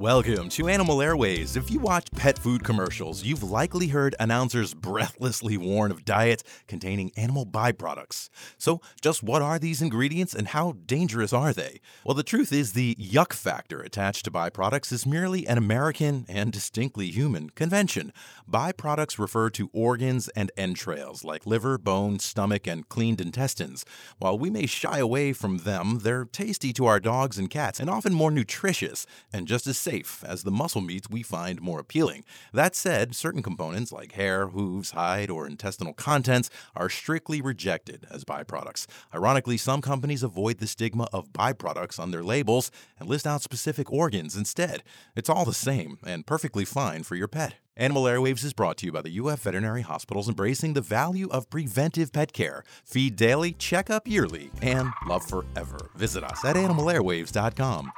Welcome to Animal Airwaves. If you watch pet food commercials, you've likely heard announcers breathlessly warn of diets containing animal byproducts. So, just what are these ingredients and how dangerous are they? Well, the truth is the yuck factor attached to byproducts is merely an American and distinctly human convention. Byproducts refer to organs and entrails like liver, bone, stomach, and cleaned intestines. While we may shy away from them, they're tasty to our dogs and cats and often more nutritious and just as safe as the muscle meats we find more appealing. That said, certain components like hair, hooves, hide, or intestinal contents are strictly rejected as byproducts. Ironically, some companies avoid the stigma of byproducts on their labels and list out specific organs instead. It's all the same and perfectly fine for your pet. Animal Airwaves is brought to you by the UF Veterinary Hospitals, embracing the value of preventive pet care. Feed daily, check up yearly, and love forever. Visit us at animalairwaves.com.